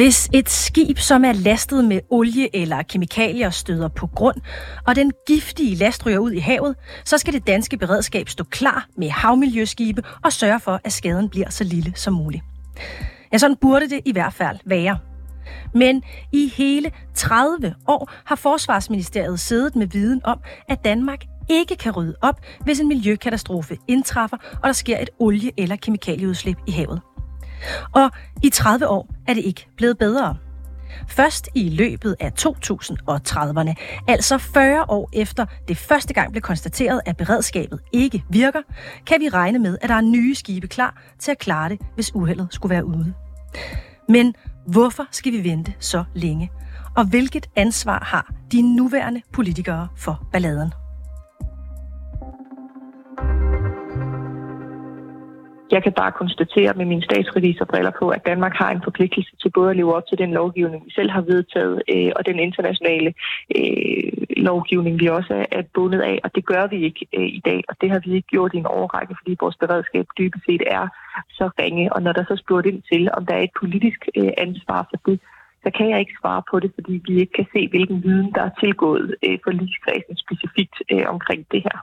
Hvis et skib, som er lastet med olie eller kemikalier, støder på grund, og den giftige last ryger ud i havet, så skal det danske beredskab stå klar med havmiljøskibe og sørge for, at skaden bliver så lille som muligt. Ja, sådan burde det i hvert fald være. Men i hele 30 år har Forsvarsministeriet siddet med viden om, at Danmark ikke kan rydde op, hvis en miljøkatastrofe indtræffer, og der sker et olie- eller kemikalieudslip i havet. Og i 30 år er det ikke blevet bedre. Først i løbet af 2030'erne, altså 40 år efter det første gang blev konstateret, at beredskabet ikke virker, kan vi regne med, at der er nye skibe klar til at klare det, hvis uheldet skulle være ude. Men hvorfor skal vi vente så længe? Og hvilket ansvar har de nuværende politikere for balladen? Jeg kan bare konstatere med mine statsrevisorbriller på, at Danmark har en forpligtelse til både at leve op til den lovgivning, vi selv har vedtaget, øh, og den internationale øh, lovgivning, vi også er, er bundet af. Og det gør vi ikke øh, i dag, og det har vi ikke gjort i en overrække, fordi vores beredskab dybest set er så ringe. Og når der så spurgt ind til, om der er et politisk øh, ansvar for det, så kan jeg ikke svare på det, fordi vi ikke kan se, hvilken viden, der er tilgået øh, for livskredsen specifikt øh, omkring det her.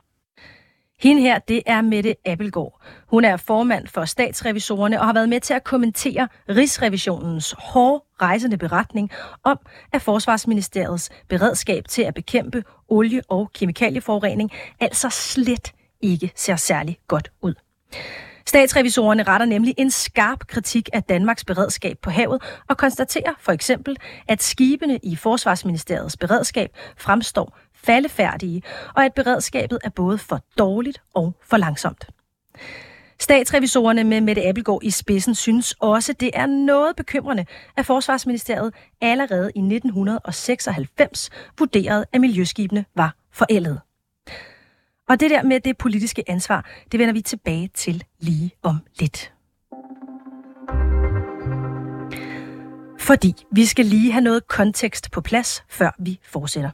Hende her, det er Mette Appelgaard. Hun er formand for statsrevisorerne og har været med til at kommentere Rigsrevisionens hårde rejsende beretning om, at Forsvarsministeriets beredskab til at bekæmpe olie- og kemikalieforurening altså slet ikke ser særlig godt ud. Statsrevisorerne retter nemlig en skarp kritik af Danmarks beredskab på havet og konstaterer for eksempel, at skibene i Forsvarsministeriets beredskab fremstår faldefærdige, og at beredskabet er både for dårligt og for langsomt. Statsrevisorerne med Mette Appelgaard i spidsen synes også, det er noget bekymrende, at Forsvarsministeriet allerede i 1996 vurderede, at miljøskibene var forældet. Og det der med det politiske ansvar, det vender vi tilbage til lige om lidt. Fordi vi skal lige have noget kontekst på plads, før vi fortsætter.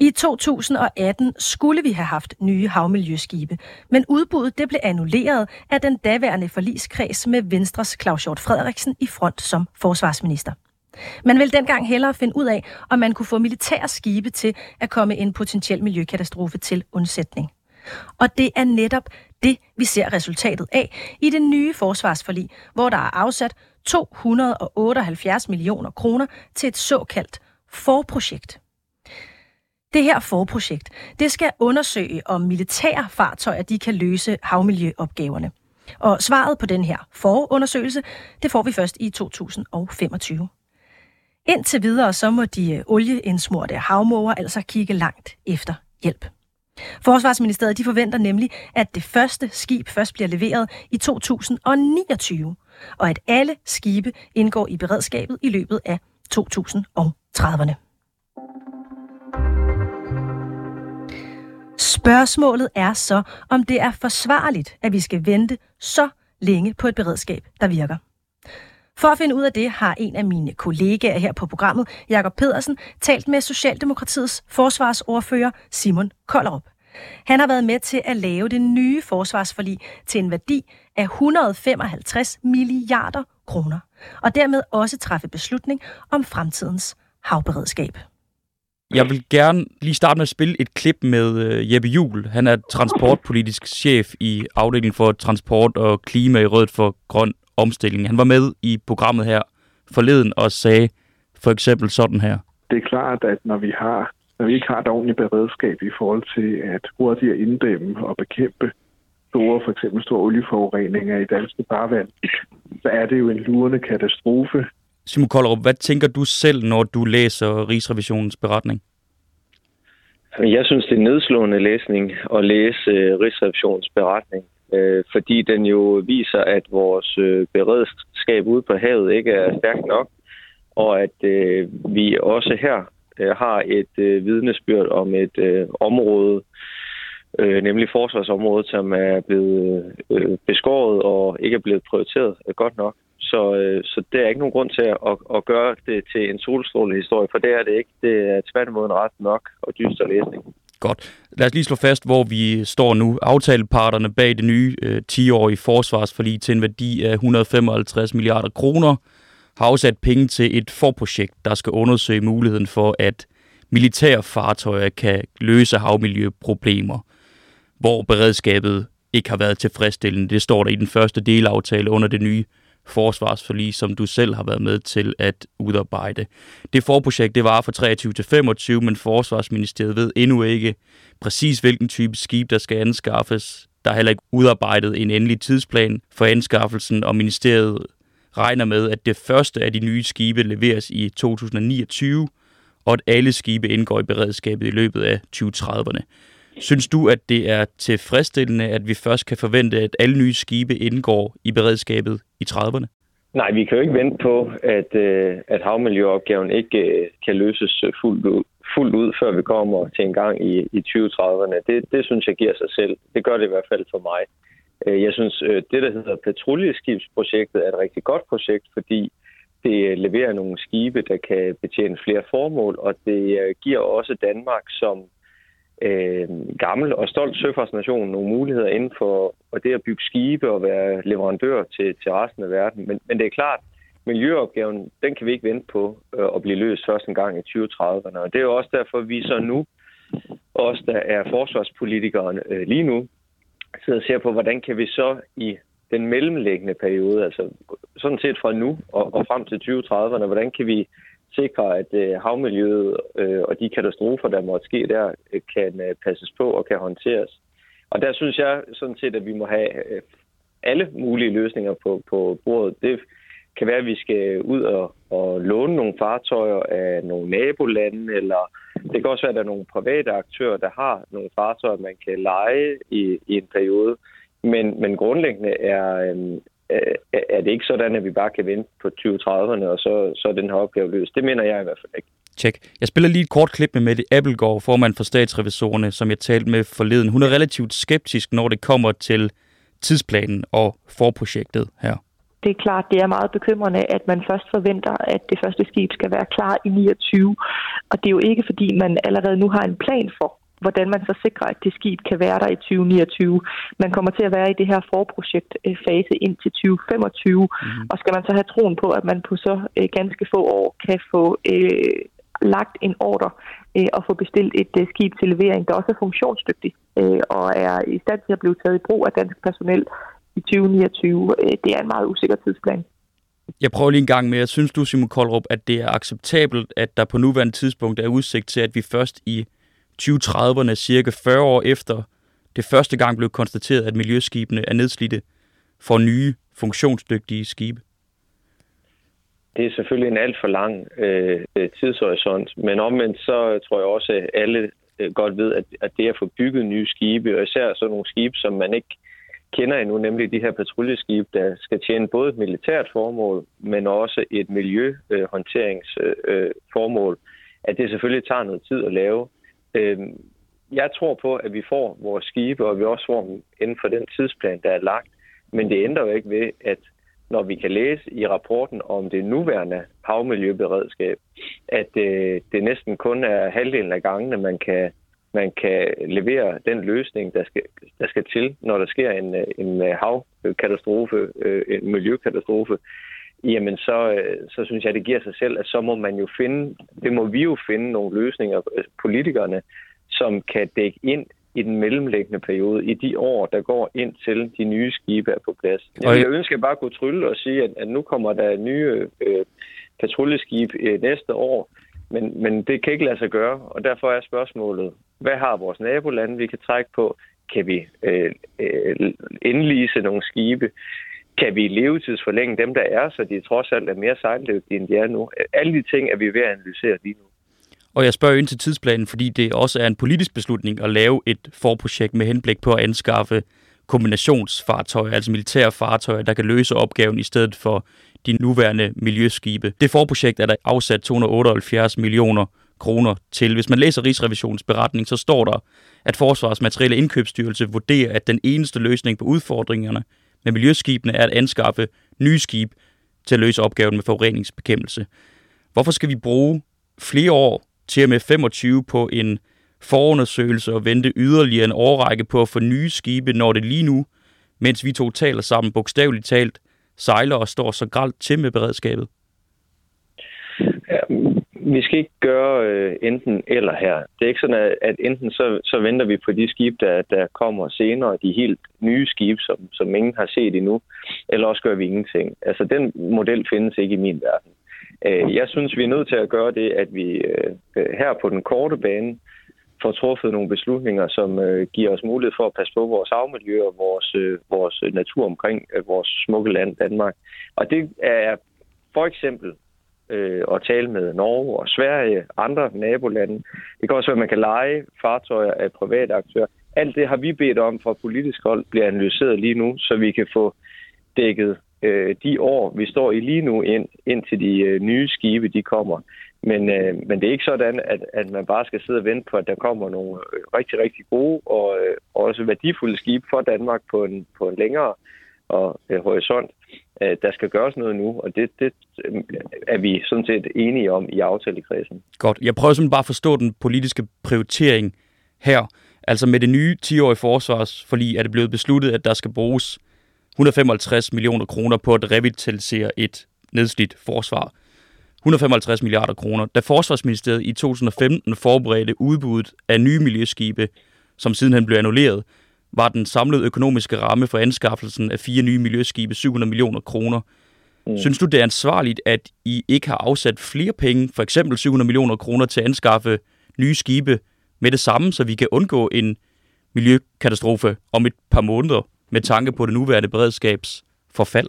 I 2018 skulle vi have haft nye havmiljøskibe, men udbuddet det blev annulleret af den daværende forliskreds med Venstres Claus Hjort Frederiksen i front som forsvarsminister. Man ville dengang hellere finde ud af, om man kunne få militære skibe til at komme en potentiel miljøkatastrofe til undsætning. Og det er netop det, vi ser resultatet af i det nye forsvarsforlig, hvor der er afsat 278 millioner kroner til et såkaldt forprojekt. Det her forprojekt, det skal undersøge, om militære fartøjer de kan løse havmiljøopgaverne. Og svaret på den her forundersøgelse, det får vi først i 2025. Indtil videre så må de øh, olieindsmurte havmåger altså kigge langt efter hjælp. Forsvarsministeriet de forventer nemlig, at det første skib først bliver leveret i 2029, og at alle skibe indgår i beredskabet i løbet af 2030'erne. Spørgsmålet er så, om det er forsvarligt, at vi skal vente så længe på et beredskab, der virker. For at finde ud af det, har en af mine kollegaer her på programmet, Jakob Pedersen, talt med Socialdemokratiets forsvarsordfører Simon Kollerup. Han har været med til at lave det nye forsvarsforlig til en værdi af 155 milliarder kroner, og dermed også træffe beslutning om fremtidens havberedskab. Jeg vil gerne lige starte med at spille et klip med øh, Jeppe Jul. Han er transportpolitisk chef i afdelingen for transport og klima i Rødt for Grøn Omstilling. Han var med i programmet her forleden og sagde for eksempel sådan her. Det er klart, at når vi har når vi ikke har et ordentligt beredskab i forhold til at hurtigt inddæmme og bekæmpe store, for eksempel store olieforureninger i danske farvand, så er det jo en lurende katastrofe, Simon Kollerup, hvad tænker du selv, når du læser Rigsrevisionens beretning? Jeg synes, det er nedslående læsning at læse uh, Rigsrevisionens beretning, uh, fordi den jo viser, at vores uh, beredskab ude på havet ikke er stærkt nok, og at uh, vi også her har et uh, vidnesbyrd om et område, uh, nemlig forsvarsområdet, som er blevet uh, beskåret og ikke er blevet prioriteret godt nok. Så, øh, så det er ikke nogen grund til at, at, at gøre det til en solstrålehistorie, for det er det ikke. Det er tværtimod en ret nok og dyster læsning. Godt. Lad os lige slå fast, hvor vi står nu. Aftaleparterne bag det nye øh, 10-årige forsvarsforlig til en værdi af 155 milliarder kroner har afsat penge til et forprojekt, der skal undersøge muligheden for, at militære fartøjer kan løse havmiljøproblemer, hvor beredskabet ikke har været tilfredsstillende. Det står der i den første delaftale under det nye forsvarsforlig, som du selv har været med til at udarbejde. Det forprojekt det var fra 23 til 25, men Forsvarsministeriet ved endnu ikke præcis, hvilken type skib, der skal anskaffes. Der er heller ikke udarbejdet en endelig tidsplan for anskaffelsen, og ministeriet regner med, at det første af de nye skibe leveres i 2029, og at alle skibe indgår i beredskabet i løbet af 2030'erne. Synes du, at det er tilfredsstillende, at vi først kan forvente, at alle nye skibe indgår i beredskabet i 30'erne? Nej, vi kan jo ikke vente på, at, øh, at havmiljøopgaven ikke øh, kan løses øh, fuldt ud, fuldt ud, før vi kommer til en gang i, i 2030'erne. Det, det synes jeg giver sig selv. Det gør det i hvert fald for mig. Jeg synes, det der hedder patruljeskibsprojektet er et rigtig godt projekt, fordi det leverer nogle skibe, der kan betjene flere formål, og det giver også Danmark som øh, gammel og stolt søfartsnation nogle muligheder inden for og det at bygge skibe og være leverandør til, til resten af verden. Men, men det er klart, miljøopgaven, den kan vi ikke vente på øh, at blive løst først en gang i 2030'erne. Og det er jo også derfor, vi så nu, os der er forsvarspolitikere øh, lige nu, sidder og ser på, hvordan kan vi så i den mellemliggende periode, altså sådan set fra nu og, og frem til 2030'erne, hvordan kan vi sikre, at øh, havmiljøet øh, og de katastrofer, der måtte ske der, øh, kan øh, passes på og kan håndteres. Og der synes jeg sådan set, at vi må have øh, alle mulige løsninger på, på bordet. Det kan være, at vi skal ud og, og låne nogle fartøjer af nogle nabolande, eller det kan også være, at der er nogle private aktører, der har nogle fartøjer, man kan lege i, i en periode. Men, men grundlæggende er, øh, er det ikke sådan, at vi bare kan vente på 2030'erne, og så, så er den her opgave løst. Det mener jeg i hvert fald ikke. Tjek. Jeg spiller lige et kort klip med Mette Appelgaard, formand for statsrevisorerne, som jeg talte med forleden. Hun er relativt skeptisk, når det kommer til tidsplanen og forprojektet her. Det er klart, det er meget bekymrende, at man først forventer, at det første skib skal være klar i 29. Og det er jo ikke, fordi man allerede nu har en plan for, hvordan man så sikrer, at det skib kan være der i 2029. Man kommer til at være i det her forprojektfase ind til 2025, mm. og skal man så have troen på, at man på så øh, ganske få år kan få øh, lagt en ordre øh, og få bestilt et øh, skib til levering, der også er funktionsdygtigt øh, og er i stand til at blive taget i brug af dansk personel i 2029. Øh, det er en meget usikker tidsplan. Jeg prøver lige en gang med. Jeg synes du, Simon Koldrup, at det er acceptabelt, at der på nuværende tidspunkt er udsigt til, at vi først i 2030'erne, cirka 40 år efter det første gang blev konstateret, at miljøskibene er nedslidte, for nye, funktionsdygtige skibe? Det er selvfølgelig en alt for lang øh, øh tidshorisont, men omvendt så tror jeg også, at alle øh, godt ved, at, at det at få bygget nye skibe, og især sådan nogle skibe, som man ikke kender endnu, nemlig de her patruljeskibe, der skal tjene både et militært formål, men også et miljøhåndteringsformål, øh, øh at det selvfølgelig tager noget tid at lave. Øh, jeg tror på, at vi får vores skibe, og vi også får dem inden for den tidsplan, der er lagt. Men det ændrer jo ikke ved, at når vi kan læse i rapporten om det nuværende havmiljøberedskab, at øh, det næsten kun er halvdelen af gangene, man kan, man kan levere den løsning, der skal, der skal til, når der sker en, øh, en øh, havkatastrofe, øh, en miljøkatastrofe jamen så, øh, så synes jeg, det giver sig selv, at så må man jo finde, det må vi jo finde nogle løsninger, øh, politikerne, som kan dække ind i den mellemliggende periode, i de år, der går ind til de nye skibe er på plads. Jeg, jeg ønsker bare at kunne trylle og sige, at, at nu kommer der nye øh, patruljeskib øh, næste år, men, men det kan ikke lade sig gøre, og derfor er spørgsmålet, hvad har vores nabolande, vi kan trække på? Kan vi øh, øh, indlise nogle skibe? Kan vi levetidsforlænge dem, der er, så de trods alt er mere sejldygtige, end de er nu. Alle de ting er vi ved at analysere lige nu. Og jeg spørger ind til tidsplanen, fordi det også er en politisk beslutning at lave et forprojekt med henblik på at anskaffe kombinationsfartøjer, altså militære fartøjer, der kan løse opgaven i stedet for de nuværende miljøskibe. Det forprojekt er der afsat 278 millioner kroner til. Hvis man læser Rigsrevisionens beretning, så står der, at Forsvarsmaterielle Indkøbsstyrelse vurderer, at den eneste løsning på udfordringerne med miljøskibene er at anskaffe nye skib til at løse opgaven med forureningsbekæmpelse. Hvorfor skal vi bruge flere år til og med 25 på en forundersøgelse og vente yderligere en årrække på at få nye skibe, når det lige nu, mens vi to taler sammen bogstaveligt talt, sejler og står så gralt til med beredskabet? Vi skal ikke gøre øh, enten eller her. Det er ikke sådan, at, at enten så, så venter vi på de skib, der, der kommer senere, de helt nye skibe, som, som ingen har set endnu, eller også gør vi ingenting. Altså, den model findes ikke i min verden. Øh, jeg synes, vi er nødt til at gøre det, at vi øh, øh, her på den korte bane får truffet nogle beslutninger, som øh, giver os mulighed for at passe på vores havmiljø og vores, øh, vores natur omkring øh, vores smukke land Danmark. Og det er for eksempel øh, og tale med Norge og Sverige, andre nabolande. Det kan også være, at man kan lege fartøjer af private aktører. Alt det har vi bedt om fra politisk hold bliver analyseret lige nu, så vi kan få dækket øh, de år, vi står i lige nu, ind, ind til de øh, nye skibe, de kommer. Men, øh, men det er ikke sådan, at, at man bare skal sidde og vente på, at der kommer nogle øh, rigtig, rigtig gode og øh, også værdifulde skibe for Danmark på en, på en længere og øh, horisont. Øh, der skal gøres noget nu, og det, det øh, er vi sådan set enige om i aftalekredsen. Godt. Jeg prøver simpelthen bare at forstå den politiske prioritering her. Altså med det nye 10-årige forsvarsforlig er det blevet besluttet, at der skal bruges 155 millioner kroner på at revitalisere et nedslidt forsvar. 155 milliarder kroner. Da Forsvarsministeriet i 2015 forberedte udbuddet af nye miljøskibe, som sidenhen blev annulleret, var den samlede økonomiske ramme for anskaffelsen af fire nye miljøskibe 700 millioner kroner. Mm. Synes du, det er ansvarligt, at I ikke har afsat flere penge, for eksempel 700 millioner kroner, til at anskaffe nye skibe med det samme, så vi kan undgå en miljøkatastrofe om et par måneder med tanke på det nuværende beredskabs forfald?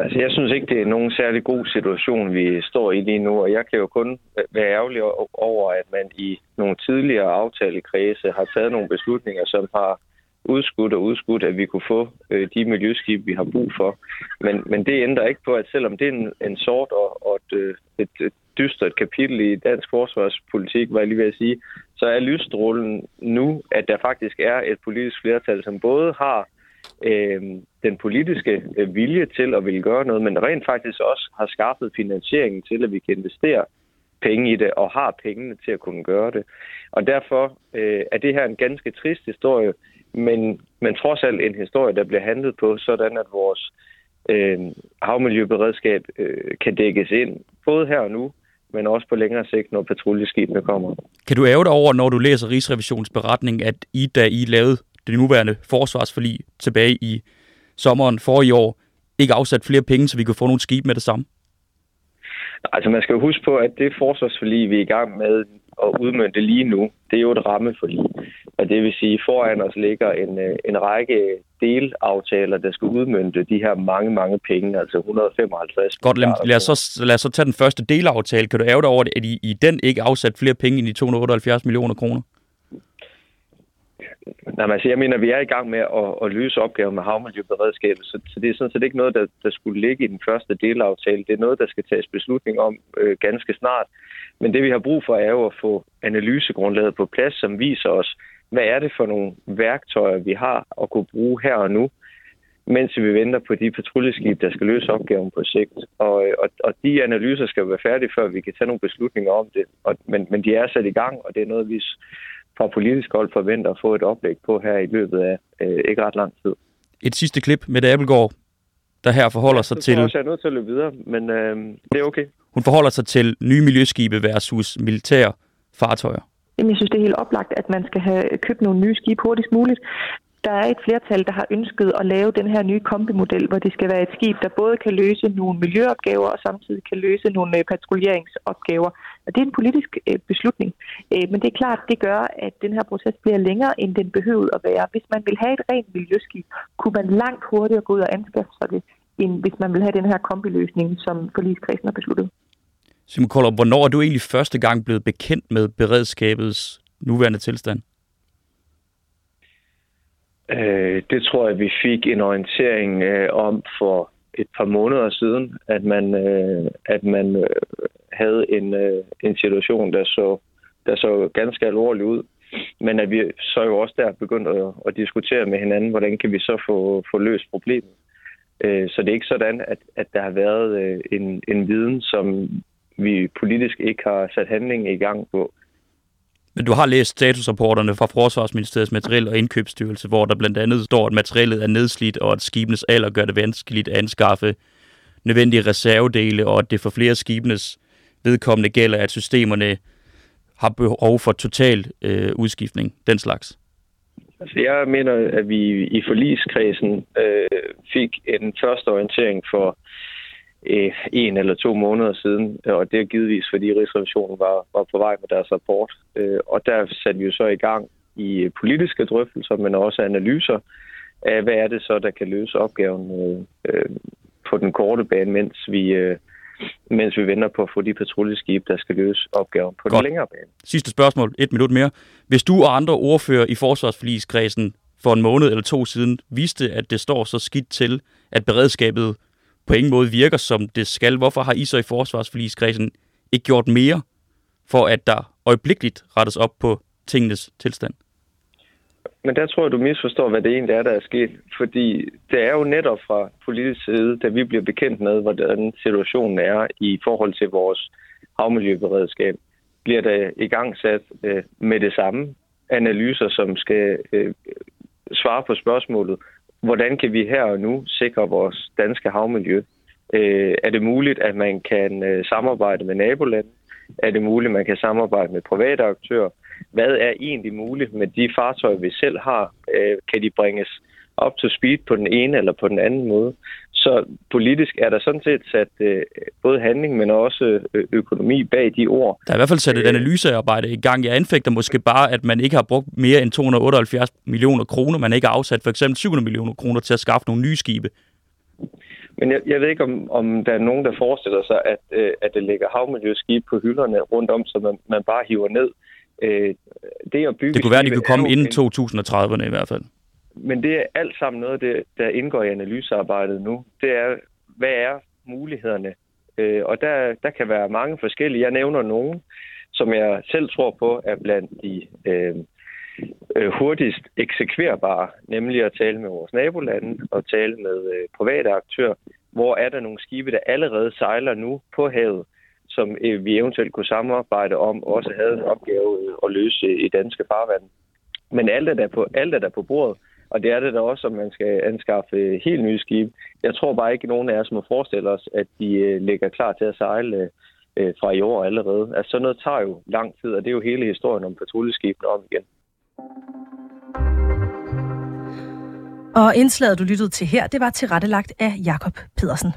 Altså, jeg synes ikke, det er nogen særlig god situation, vi står i lige nu, og jeg kan jo kun være ærgerlig over, at man i nogle tidligere aftalekredse har taget nogle beslutninger, som har udskudt og udskudt, at vi kunne få øh, de miljøskib, vi har brug for. Men, men det ændrer ikke på, at selvom det er en, en sort og, og et, øh, et, et dystert kapitel i dansk forsvarspolitik, var jeg lige ved at sige, så er lysstrålen nu, at der faktisk er et politisk flertal, som både har øh, øh, den politiske øh, vilje til at ville gøre noget, men rent faktisk også har skaffet finansieringen til, at vi kan investere penge i det, og har pengene til at kunne gøre det. Og derfor øh, er det her en ganske trist historie, men, men trods alt en historie, der bliver handlet på, sådan at vores øh, havmiljøberedskab øh, kan dækkes ind, både her og nu, men også på længere sigt, når patruljeskibene kommer. Kan du æve dig over, når du læser Rigsrevisionsberetning, at I, da I lavede det nuværende forsvarsforlig tilbage i sommeren for i år, ikke afsat flere penge, så vi kunne få nogle skib med det samme? Altså man skal jo huske på, at det forsvarsforlig, vi er i gang med at udmønte lige nu, det er jo et rammeforlig. Og det vil sige, foran os ligger en, øh, en række delaftaler, der skal udmønte de her mange, mange penge, altså 155 Godt, lad, lad, os så, lad os så tage den første delaftale. Kan du ære dig over, at I, i den ikke afsat flere penge end de 278 millioner kroner? Nej, men altså, jeg mener, vi er i gang med at, at løse opgaven med havmiljøberedskabet, så, så det er sådan set ikke noget, der, der skulle ligge i den første delaftale. Det er noget, der skal tages beslutning om øh, ganske snart. Men det, vi har brug for, er jo at få analysegrundlaget på plads, som viser os, hvad er det for nogle værktøjer, vi har at kunne bruge her og nu, mens vi venter på de patruljeskib, der skal løse opgaven på sigt. Og, øh, og, og de analyser skal være færdige, før vi kan tage nogle beslutninger om det. Og, men, men de er sat i gang, og det er noget, vi fra politisk hold forventer at få et oplæg på her i løbet af øh, ikke ret lang tid. Et sidste klip med Abelgaard, der her forholder ja, sig til... Jeg er nødt til at løbe videre, men øh, det er okay. Hun forholder sig til nye miljøskibe versus militære fartøjer. Jamen, jeg synes, det er helt oplagt, at man skal have købt nogle nye skibe hurtigst muligt der er et flertal, der har ønsket at lave den her nye kombimodel, hvor det skal være et skib, der både kan løse nogle miljøopgaver og samtidig kan løse nogle øh, patruljeringsopgaver. Og det er en politisk øh, beslutning. Øh, men det er klart, det gør, at den her proces bliver længere, end den behøvede at være. Hvis man vil have et rent miljøskib, kunne man langt hurtigere gå ud og anskaffe sig det, end hvis man vil have den her kombiløsning, som forligskredsen har besluttet. Simon Koller, hvornår er du egentlig første gang blevet bekendt med beredskabets nuværende tilstand? Øh, det tror jeg, vi fik en orientering øh, om for et par måneder siden, at man, øh, at man øh, havde en, øh, en situation, der så, der så ganske alvorlig ud. Men at vi så jo også der begyndt at, at diskutere med hinanden, hvordan kan vi så få, få løst problemet. Øh, så det er ikke sådan, at, at der har været øh, en, en viden, som vi politisk ikke har sat handling i gang på. Men du har læst statusrapporterne fra Forsvarsministeriets materiel- og indkøbsstyrelse, hvor der blandt andet står, at materiellet er nedslidt, og at skibenes alder gør det vanskeligt at anskaffe nødvendige reservedele, og at det for flere skibenes vedkommende gælder, at systemerne har behov for total øh, udskiftning, den slags? Altså, jeg mener, at vi i forligskredsen øh, fik en første orientering for øh, en eller to måneder siden, og det er givetvis, fordi Rigsrevisionen var, var på vej med deres rapport. Øh, og der satte vi jo så i gang i politiske drøftelser, men også analyser af, hvad er det så, der kan løse opgaven øh, øh på den korte bane, mens vi, øh, mens vi venter på at få de patruljeskibe, der skal løse opgaven på Godt. den længere bane. Sidste spørgsmål, et minut mere. Hvis du og andre ordfører i forsvarsforligskredsen for en måned eller to siden vidste, at det står så skidt til, at beredskabet på ingen måde virker, som det skal, hvorfor har I så i forsvarsforligskredsen ikke gjort mere for, at der øjeblikkeligt rettes op på tingenes tilstand? Men der tror jeg, du misforstår, hvad det egentlig er, der er sket. Fordi det er jo netop fra politisk side, da vi bliver bekendt med, hvordan situationen er i forhold til vores havmiljøberedskab, bliver der i gang sat øh, med det samme analyser, som skal øh, svare på spørgsmålet, hvordan kan vi her og nu sikre vores danske havmiljø? Øh, er det muligt, at man kan øh, samarbejde med nabolande? Er det muligt, man kan samarbejde med private aktører? hvad er egentlig muligt med de fartøjer, vi selv har? Øh, kan de bringes op til speed på den ene eller på den anden måde? Så politisk er der sådan set sat øh, både handling, men også øh, økonomi bag de ord. Der er i hvert fald sat et analysearbejde i gang. Jeg anfægter måske bare, at man ikke har brugt mere end 278 millioner kroner. Man ikke har afsat for eksempel 700 millioner kroner til at skaffe nogle nye skibe. Men jeg, jeg ved ikke, om, om der er nogen, der forestiller sig, at, øh, at det ligger havmiljøskib på hylderne rundt om, så man, man bare hiver ned. Øh, det at bygge... Det kunne være, at de kunne komme inden 2030'erne i hvert fald. Men det er alt sammen noget, det, der indgår i analysearbejdet nu. Det er, hvad er mulighederne? Øh, og der, der kan være mange forskellige. Jeg nævner nogen, som jeg selv tror på er blandt de øh, øh, hurtigst eksekverbare, nemlig at tale med vores nabolande og tale med øh, private aktører. Hvor er der nogle skibe, der allerede sejler nu på havet, som øh, vi eventuelt kunne samarbejde om, også havde en opgave øh, at løse i danske farvand. Men alt er der på, alt er der på bordet, og det er det da også, om man skal anskaffe øh, helt nye skibe. Jeg tror bare ikke, at nogen af os må forestille os, at de øh, ligger klar til at sejle øh, fra i år allerede. Altså sådan noget tager jo lang tid, og det er jo hele historien om patruljeskibene om igen. Og indslaget, du lyttede til her, det var tilrettelagt af Jakob Pedersen.